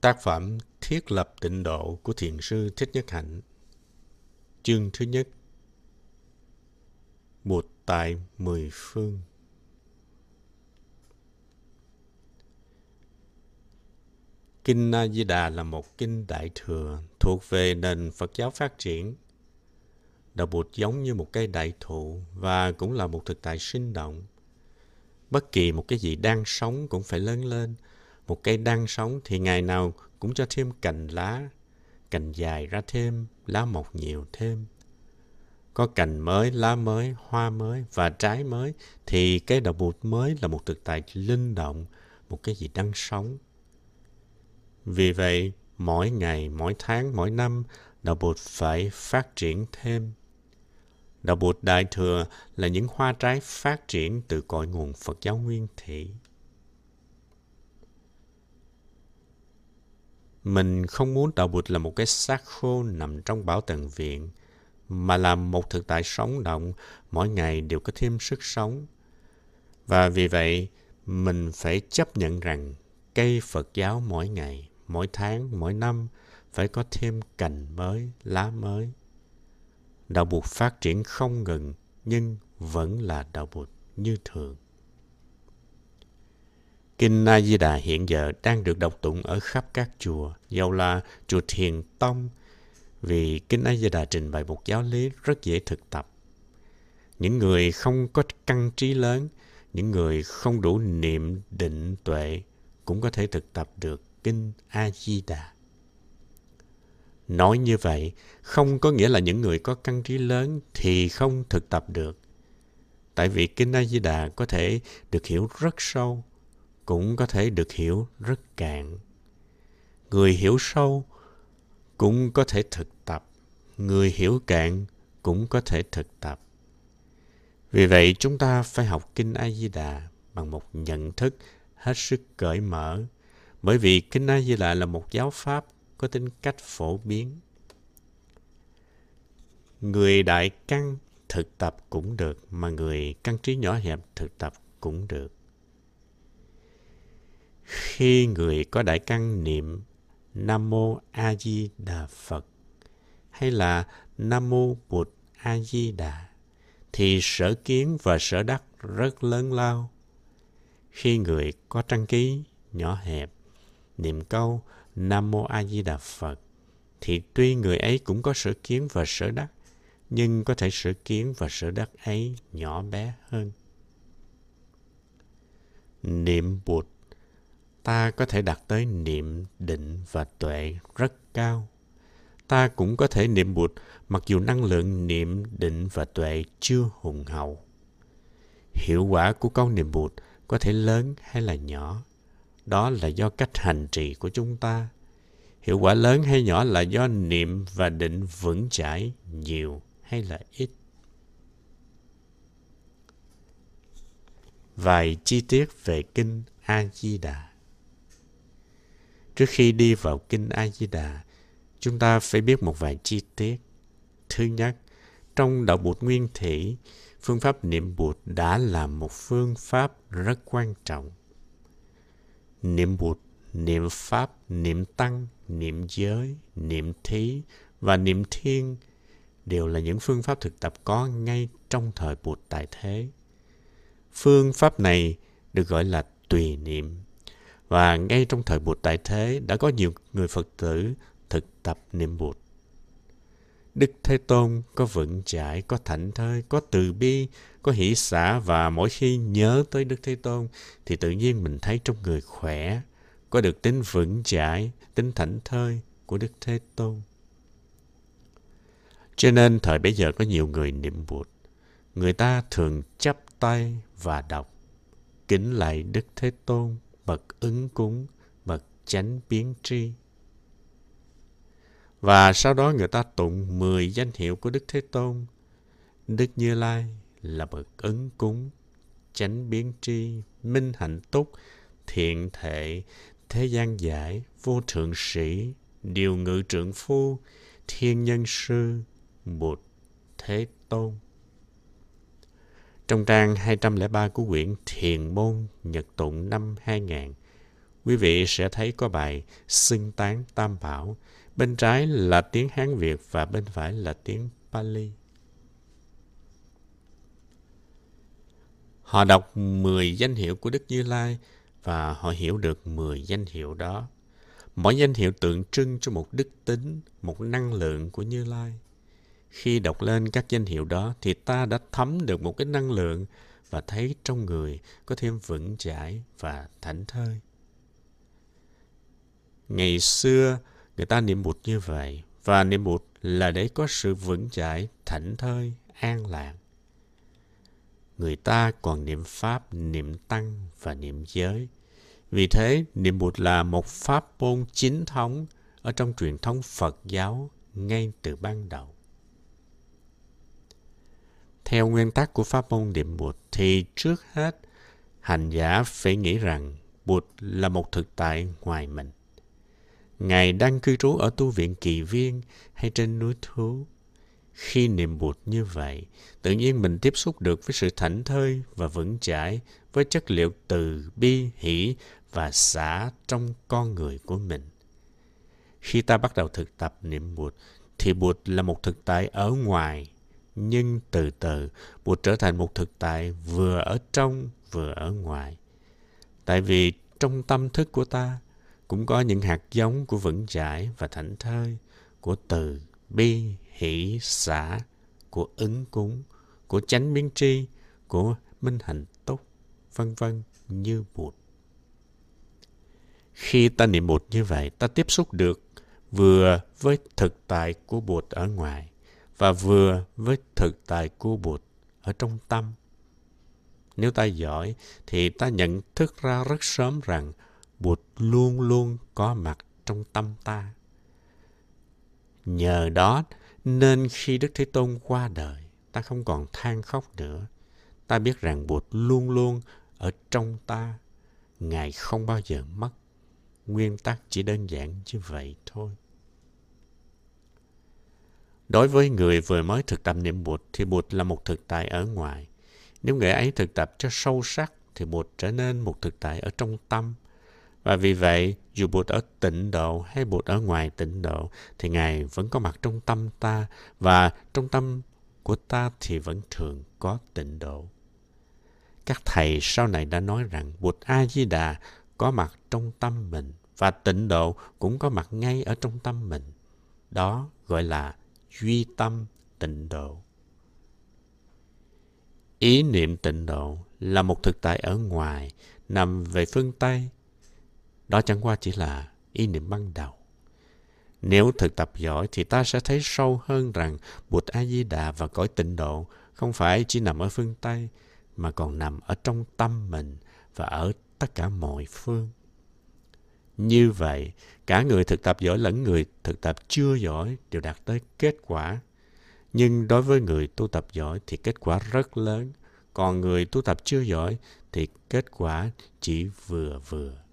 Tác phẩm Thiết lập tịnh độ của Thiền sư Thích Nhất Hạnh Chương thứ nhất Một tại mười phương Kinh A Di Đà là một kinh đại thừa thuộc về nền Phật giáo phát triển. Đạo Bụt giống như một cây đại thụ và cũng là một thực tại sinh động. Bất kỳ một cái gì đang sống cũng phải lớn lên. Một cây đang sống thì ngày nào cũng cho thêm cành lá, cành dài ra thêm, lá mọc nhiều thêm. Có cành mới, lá mới, hoa mới và trái mới thì cái đậu Bụt mới là một thực tại linh động, một cái gì đang sống vì vậy, mỗi ngày, mỗi tháng, mỗi năm, Đạo Bụt phải phát triển thêm. Đạo Bụt Đại Thừa là những hoa trái phát triển từ cội nguồn Phật giáo nguyên thủy. Mình không muốn Đạo Bụt là một cái xác khô nằm trong bảo tàng viện, mà là một thực tại sống động, mỗi ngày đều có thêm sức sống. Và vì vậy, mình phải chấp nhận rằng cây Phật giáo mỗi ngày mỗi tháng, mỗi năm phải có thêm cành mới, lá mới. Đạo Bụt phát triển không ngừng nhưng vẫn là đạo Bụt như thường. Kinh A Di Đà hiện giờ đang được đọc tụng ở khắp các chùa, dầu là chùa Thiền Tông, vì Kinh A Di Đà trình bày một giáo lý rất dễ thực tập. Những người không có căn trí lớn, những người không đủ niệm định tuệ cũng có thể thực tập được Kinh A-di-đà. Nói như vậy, không có nghĩa là những người có căn trí lớn thì không thực tập được. Tại vì Kinh A-di-đà có thể được hiểu rất sâu, cũng có thể được hiểu rất cạn. Người hiểu sâu cũng có thể thực tập, người hiểu cạn cũng có thể thực tập. Vì vậy chúng ta phải học Kinh A-di-đà bằng một nhận thức hết sức cởi mở, bởi vì Kinh A Di Đà là một giáo pháp có tính cách phổ biến. Người đại căn thực tập cũng được, mà người căn trí nhỏ hẹp thực tập cũng được. Khi người có đại căn niệm Nam Mô A Di Đà Phật hay là Nam Mô Bụt A Di Đà thì sở kiến và sở đắc rất lớn lao. Khi người có trang ký nhỏ hẹp niệm câu Nam Mô A Di Đà Phật thì tuy người ấy cũng có sở kiến và sở đắc, nhưng có thể sở kiến và sở đắc ấy nhỏ bé hơn. Niệm Bụt ta có thể đạt tới niệm định và tuệ rất cao. Ta cũng có thể niệm Bụt, mặc dù năng lượng niệm định và tuệ chưa hùng hậu. Hiệu quả của câu niệm Bụt có thể lớn hay là nhỏ, đó là do cách hành trì của chúng ta. Hiệu quả lớn hay nhỏ là do niệm và định vững chãi nhiều hay là ít. Vài chi tiết về Kinh A-di-đà Trước khi đi vào Kinh A-di-đà, chúng ta phải biết một vài chi tiết. Thứ nhất, trong Đạo Bụt Nguyên Thủy, phương pháp niệm Bụt đã là một phương pháp rất quan trọng niệm Bụt, niệm Pháp, niệm Tăng, niệm giới, niệm thí và niệm thiên đều là những phương pháp thực tập có ngay trong thời Bụt tại thế. Phương pháp này được gọi là tùy niệm. Và ngay trong thời Bụt tại thế đã có nhiều người Phật tử thực tập niệm Bụt. Đức Thế Tôn có vững chãi, có thảnh thơi, có từ bi, có hỷ xả và mỗi khi nhớ tới Đức Thế Tôn thì tự nhiên mình thấy trong người khỏe, có được tính vững chãi, tính thảnh thơi của Đức Thế Tôn. Cho nên thời bấy giờ có nhiều người niệm Bụt. Người ta thường chắp tay và đọc kính lạy Đức Thế Tôn, bậc ứng cúng, bậc chánh biến tri. Và sau đó người ta tụng 10 danh hiệu của Đức Thế Tôn. Đức Như Lai là bậc ứng cúng, chánh biến tri, minh hạnh túc, thiện thệ, thế gian giải, vô thượng sĩ, điều ngự trượng phu, thiên nhân sư, Bụt, Thế Tôn. Trong trang 203 của quyển Thiền môn Nhật tụng năm 2000, quý vị sẽ thấy có bài xưng tán tam bảo. Bên trái là tiếng Hán Việt và bên phải là tiếng Pali. Họ đọc 10 danh hiệu của Đức Như Lai và họ hiểu được 10 danh hiệu đó. Mỗi danh hiệu tượng trưng cho một đức tính, một năng lượng của Như Lai. Khi đọc lên các danh hiệu đó thì ta đã thấm được một cái năng lượng và thấy trong người có thêm vững chãi và thảnh thơi. Ngày xưa, người ta niệm Bụt như vậy, và niệm Bụt là để có sự vững chãi, thảnh thơi, an lạc. Người ta còn niệm Pháp, niệm Tăng và niệm giới. Vì thế, niệm Bụt là một pháp môn chính thống ở trong truyền thống Phật giáo ngay từ ban đầu. Theo nguyên tắc của pháp môn niệm Bụt thì trước hết hành giả phải nghĩ rằng Bụt là một thực tại ngoài mình. Ngài đang cư trú ở tu viện kỳ viên hay trên núi thú. Khi niệm Bụt như vậy, tự nhiên mình tiếp xúc được với sự thảnh thơi và vững chãi với chất liệu từ bi, hỷ và xả trong con người của mình. Khi ta bắt đầu thực tập niệm Bụt, thì Bụt là một thực tại ở ngoài, nhưng từ từ Bụt trở thành một thực tại vừa ở trong vừa ở ngoài. Tại vì trong tâm thức của ta cũng có những hạt giống của vững chãi và thảnh thơi, của từ, bi, hỷ, xả, của ứng cúng, của chánh biến tri, của minh hạnh túc, vân vân như Bụt. Khi ta niệm Bụt như vậy, ta tiếp xúc được vừa với thực tại của Bụt ở ngoài và vừa với thực tại của Bụt ở trong tâm. Nếu ta giỏi thì ta nhận thức ra rất sớm rằng Bụt luôn luôn có mặt trong tâm ta. Nhờ đó nên khi Đức Thế Tôn qua đời, ta không còn than khóc nữa. Ta biết rằng Bụt luôn luôn ở trong ta. Ngài không bao giờ mất. Nguyên tắc chỉ đơn giản như vậy thôi. Đối với người vừa mới thực tập niệm Bụt thì Bụt là một thực tại ở ngoài. Nếu người ấy thực tập cho sâu sắc thì Bụt trở nên một thực tại ở trong tâm. Và vì vậy, dù Bụt ở tịnh độ hay Bụt ở ngoài tịnh độ, thì Ngài vẫn có mặt trong tâm ta, và trong tâm của ta thì vẫn thường có tịnh độ. Các thầy sau này đã nói rằng Bụt A-di-đà có mặt trong tâm mình, và tịnh độ cũng có mặt ngay ở trong tâm mình. Đó gọi là duy tâm tịnh độ. Ý niệm tịnh độ là một thực tại ở ngoài, nằm về phương Tây. Đó chẳng qua chỉ là ý niệm ban đầu. Nếu thực tập giỏi thì ta sẽ thấy sâu hơn rằng Bụt A-di-đà và cõi tịnh độ không phải chỉ nằm ở phương Tây, mà còn nằm ở trong tâm mình và ở tất cả mọi phương. Như vậy, cả người thực tập giỏi lẫn người thực tập chưa giỏi đều đạt tới kết quả. Nhưng đối với người tu tập giỏi thì kết quả rất lớn, còn người tu tập chưa giỏi thì kết quả chỉ vừa vừa.